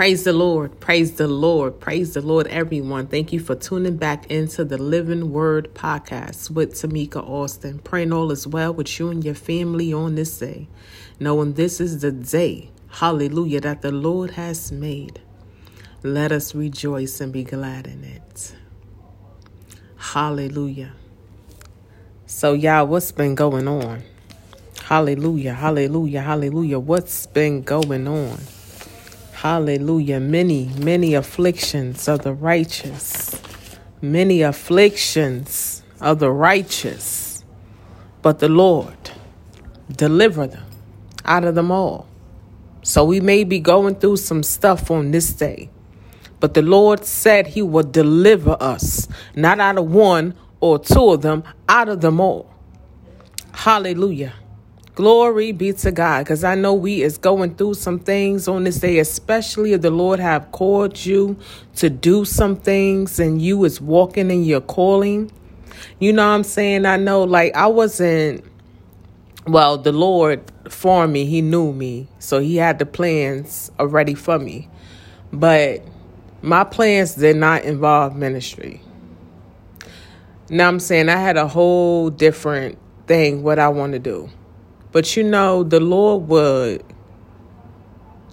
Praise the Lord. Praise the Lord. Praise the Lord, everyone. Thank you for tuning back into the Living Word podcast with Tamika Alston. Praying all is well with you and your family on this day, knowing this is the day, hallelujah, that the Lord has made. Let us rejoice and be glad in it. Hallelujah. So, y'all, what's been going on? Hallelujah, hallelujah, hallelujah. What's been going on? Hallelujah. Many, many afflictions of the righteous. Many afflictions of the righteous. But the Lord deliver them out of them all. So we may be going through some stuff on this day. But the Lord said he would deliver us, not out of one or two of them, out of them all. Hallelujah. Glory be to God, because I know we is going through some things on this day, especially if the Lord have called you to do some things and you is walking in your calling. You know what I'm saying? I know like I wasn't well, the Lord for me, he knew me. So he had the plans already for me. But my plans did not involve ministry. Now I'm saying I had a whole different thing what I want to do. But you know, the Lord would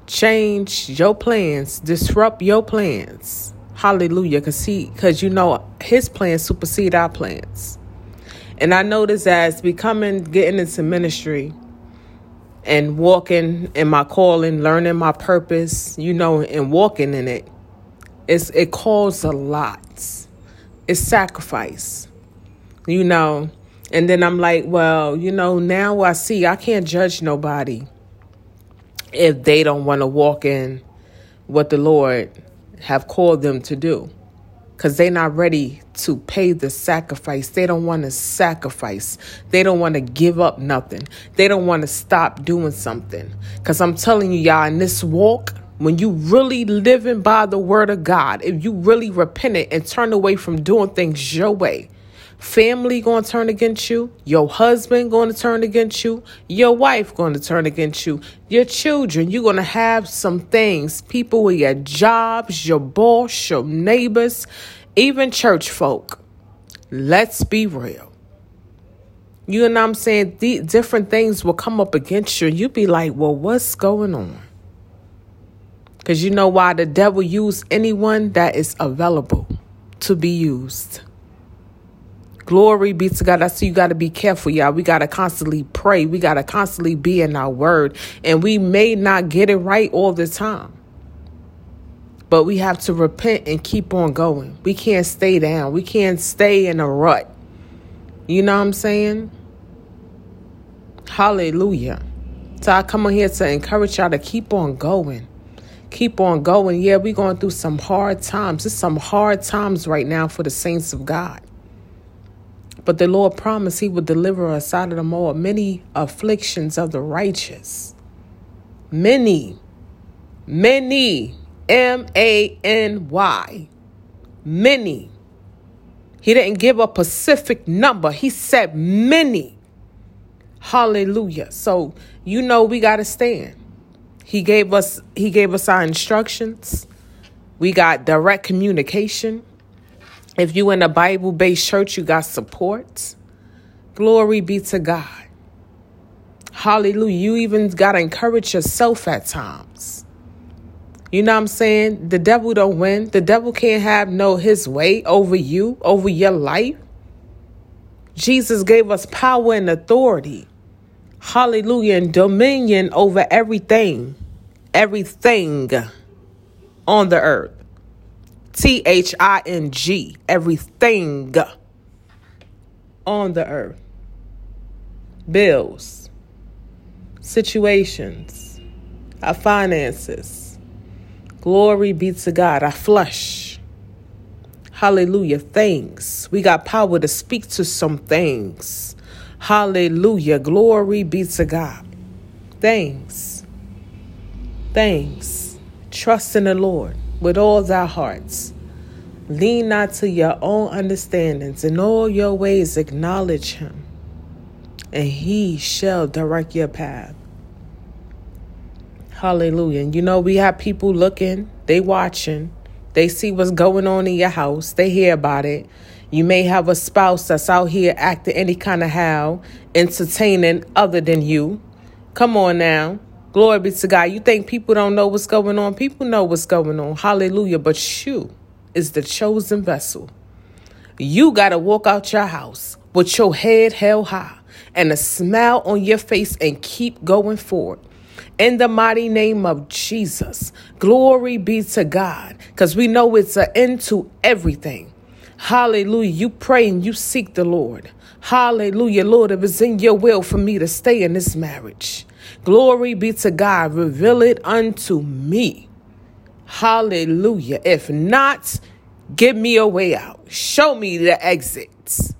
change your plans, disrupt your plans. Hallelujah. Cause cause you know his plans supersede our plans. And I notice as becoming getting into ministry and walking in my calling, learning my purpose, you know, and walking in it, it's it calls a lot. It's sacrifice. You know, and then I'm like, well, you know, now I see I can't judge nobody if they don't want to walk in what the Lord have called them to do. Cuz they're not ready to pay the sacrifice. They don't want to sacrifice. They don't want to give up nothing. They don't want to stop doing something. Cuz I'm telling you y'all in this walk when you really living by the word of God, if you really repented and turn away from doing things your way, family going to turn against you, your husband going to turn against you, your wife going to turn against you, your children, you're going to have some things, people with your jobs, your boss, your neighbors, even church folk. Let's be real. You know what I'm saying? Different things will come up against you. You'd be like, well, what's going on? Because you know why the devil use anyone that is available to be used. Glory be to God. I see you got to be careful, y'all. We got to constantly pray. We got to constantly be in our word. And we may not get it right all the time. But we have to repent and keep on going. We can't stay down. We can't stay in a rut. You know what I'm saying? Hallelujah. So I come on here to encourage y'all to keep on going. Keep on going. Yeah, we're going through some hard times. It's some hard times right now for the saints of God. But the Lord promised He would deliver us out of them all. Many afflictions of the righteous. Many. Many. M A N Y. Many. He didn't give a specific number, He said many. Hallelujah. So you know we gotta stand. He gave us he gave us our instructions. We got direct communication. If you in a Bible based church, you got support. Glory be to God. Hallelujah. You even got to encourage yourself at times. You know what I'm saying? The devil don't win. The devil can't have no his way over you, over your life. Jesus gave us power and authority. Hallelujah. And dominion over everything. Everything on the earth. T H I N G, everything on the earth. Bills, situations, our finances. Glory be to God, our flush. Hallelujah, things. We got power to speak to some things. Hallelujah, glory be to God. Things. Things. Trust in the Lord with all thy hearts. Lean not to your own understandings. In all your ways acknowledge him, and he shall direct your path. Hallelujah. And you know, we have people looking They watching. They see what's going on in your house. They hear about it. You may have a spouse that's out here acting any kind of how, entertaining other than you. Come on now. Glory be to God. You think people don't know what's going on? People know what's going on. Hallelujah. But you is the chosen vessel. You got to walk out your house with your head held high and a smile on your face and keep going forward. In the mighty name of Jesus, glory be to God, because we know it's an end to everything. Hallelujah. You pray and you seek the Lord. Hallelujah. Lord, if it's in your will for me to stay in this marriage, glory be to God. Reveal it unto me. Hallelujah. If not, give me a way out. Show me the exits.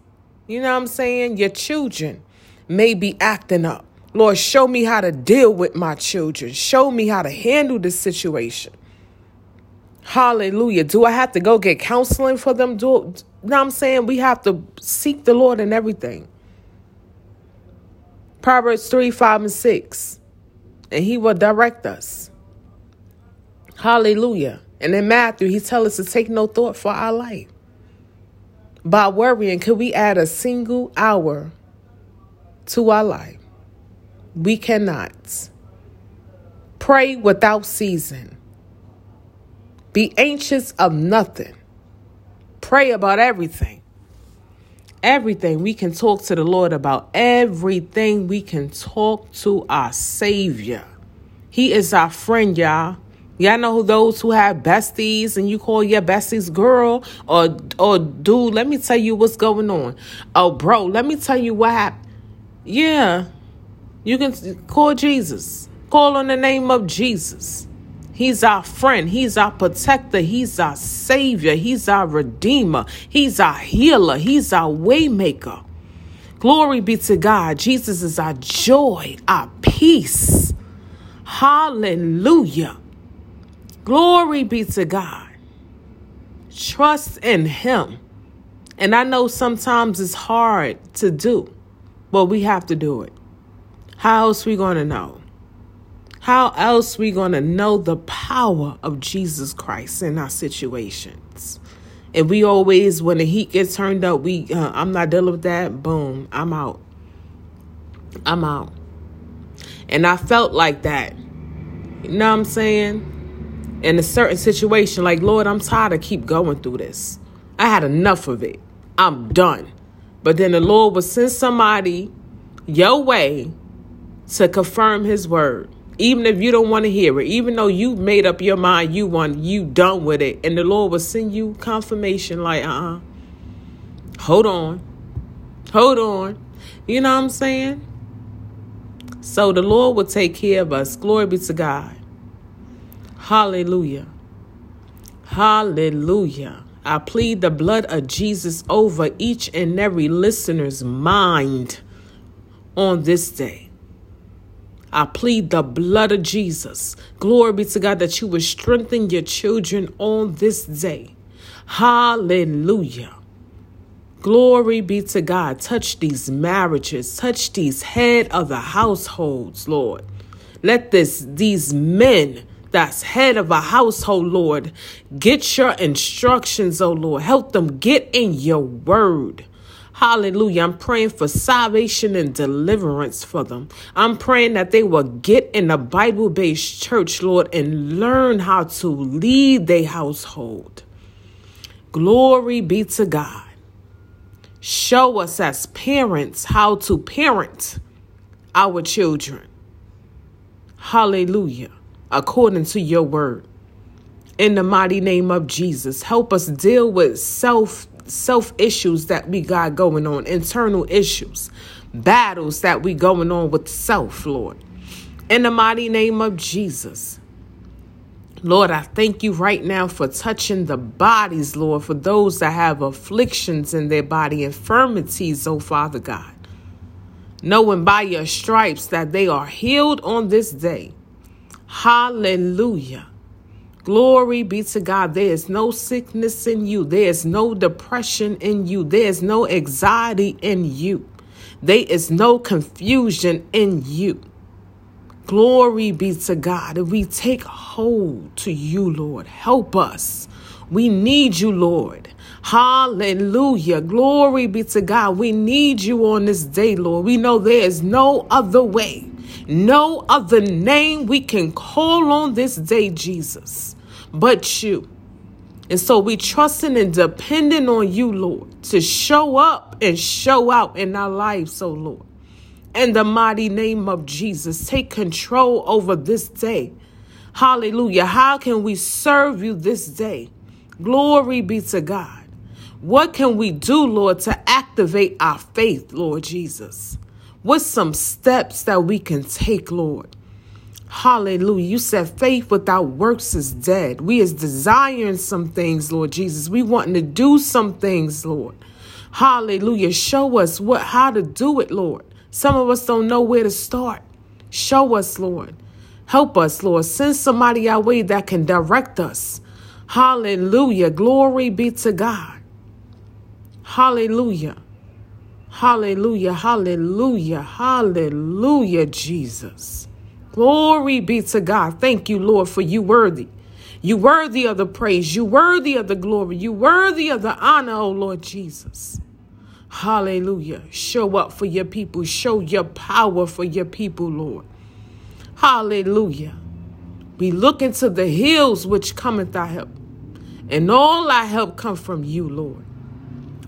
You know what I'm saying? Your children may be acting up. Lord, show me how to deal with my children. Show me how to handle this situation. Hallelujah. Do I have to go get counseling for them? Do you know what I'm saying? We have to seek the Lord in everything. Proverbs 3, 5, and 6. And he will direct us. Hallelujah. And in Matthew, he tells us to take no thought for our life. By worrying, could we add a single hour to our life? We cannot. Pray without ceasing. Be anxious of nothing. Pray about everything. Everything we can talk to the Lord about. Everything we can talk to our Savior. He is our friend, y'all. Y'all know those who have besties and you call your besties girl or or dude, let me tell you what's going on. Oh bro, let me tell you what happened. Yeah. You can call Jesus. Call on the name of Jesus. He's our friend. He's our protector. He's our savior. He's our redeemer. He's our healer. He's our waymaker. Glory be to God. Jesus is our joy, our peace. Hallelujah. Glory be to God. Trust in Him. And I know sometimes it's hard to do, but we have to do it. How else we going to know? How else we going to know the power of Jesus Christ in our situations? And we always, when the heat gets turned up, we, uh, I'm not dealing with that. Boom, I'm out. I'm out. And I felt like that. You know what I'm saying? In a certain situation, like, Lord, I'm tired of keep going through this. I had enough of it. I'm done. But then the Lord will send somebody your way to confirm his word even if you don't want to hear it, even though you made up your mind, you want, you done with it, and the Lord will send you confirmation, like, uh, uh-uh. hold on, hold on, you know what I'm saying? So the Lord will take care of us. Glory be to God. Hallelujah. Hallelujah. I plead the blood of Jesus over each and every listener's mind on this day. I plead the blood of Jesus. Glory be to God that you would strengthen your children on this day. Hallelujah. Glory be to God. Touch these marriages, touch these head of the households, Lord. Let this these men that's head of a household, Lord, get your instructions, oh Lord. Help them get in your word. Hallelujah. I'm praying for salvation and deliverance for them. I'm praying that they will get in a Bible based church, Lord, and learn how to lead their household. Glory be to God. Show us as parents how to parent our children. Hallelujah. According to your word. In the mighty name of Jesus, help us deal with self self issues that we got going on, internal issues, battles that we going on with self, Lord. In the mighty name of Jesus. Lord, I thank you right now for touching the bodies, Lord, for those that have afflictions in their body, infirmities, oh Father God. Knowing by your stripes that they are healed on this day. Hallelujah. Glory be to God. There is no sickness in you. There is no depression in you. There is no anxiety in you. There is no confusion in you. Glory be to God. If we take hold to you, Lord, help us. We need you, Lord. Hallelujah. Glory be to God. We need you on this day, Lord. We know there is no other way, no other name we can call on this day, Jesus, but you. And so we trusting and depending on you, Lord, to show up and show out in our lives, oh Lord. In the mighty name of Jesus, take control over this day. Hallelujah. How can we serve you this day? Glory be to God. What can we do, Lord, to activate our faith, Lord Jesus? What's some steps that we can take, Lord? Hallelujah. You said faith without works is dead. We is desiring some things, Lord Jesus. We wanting to do some things, Lord. Hallelujah. Show us what how to do it, Lord. Some of us don't know where to start. Show us, Lord. Help us, Lord. Send somebody our way that can direct us. Hallelujah. Glory be to God. Hallelujah. Hallelujah. Hallelujah. Hallelujah, Jesus. Glory be to God. Thank you, Lord, for you worthy. You worthy of the praise. You worthy of the glory. You worthy of the honor, oh Lord Jesus. Hallelujah. Show up for your people. Show your power for your people, Lord. Hallelujah. We look into the hills which cometh our help. And all our help come from you, Lord.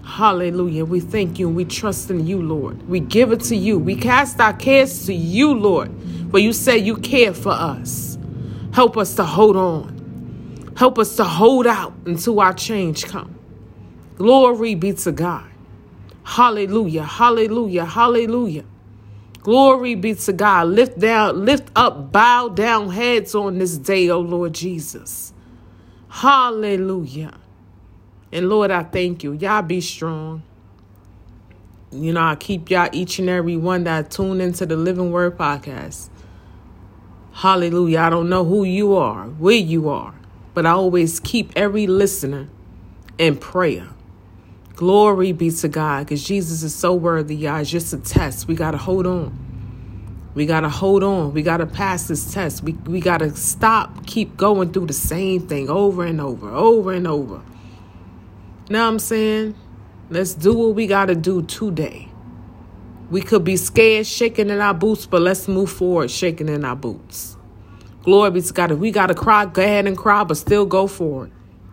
Hallelujah. We thank you and we trust in you, Lord. We give it to you. We cast our cares to you, Lord. For you say you care for us. Help us to hold on. Help us to hold out until our change come. Glory be to God. Hallelujah. Hallelujah. Hallelujah. Glory be to God. Lift down, lift up, bow down heads on this day, oh Lord Jesus. Hallelujah. And Lord, I thank you. Y'all be strong. You know, I keep y'all each and every one that tune into the Living Word podcast. Hallelujah. I don't know who you are, where you are, but I always keep every listener in prayer. Glory be to God because Jesus is so worthy, y'all. It's just a test. We got to hold on. We got to hold on. We got to pass this test. We, we got to stop, keep going through the same thing over and over, over and over. What I'm saying? Let's do what we got to do today. We could be scared, shaking in our boots, but let's move forward, shaking in our boots. Glory be to God. If we got to cry, go ahead and cry, but still go forward.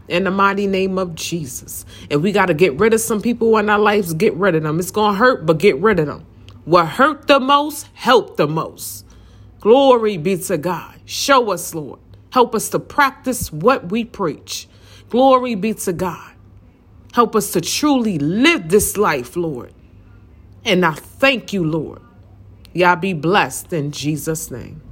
In the mighty name of Jesus. If we got to get rid of some people in our lives, get rid of them. It's going to hurt, but get rid of them. What hurt the most, help the most. Glory be to God. Show us, Lord. Help us to practice what we preach. Glory be to God. Help us to truly live this life, Lord. And I thank you, Lord. Y'all be blessed in Jesus' name.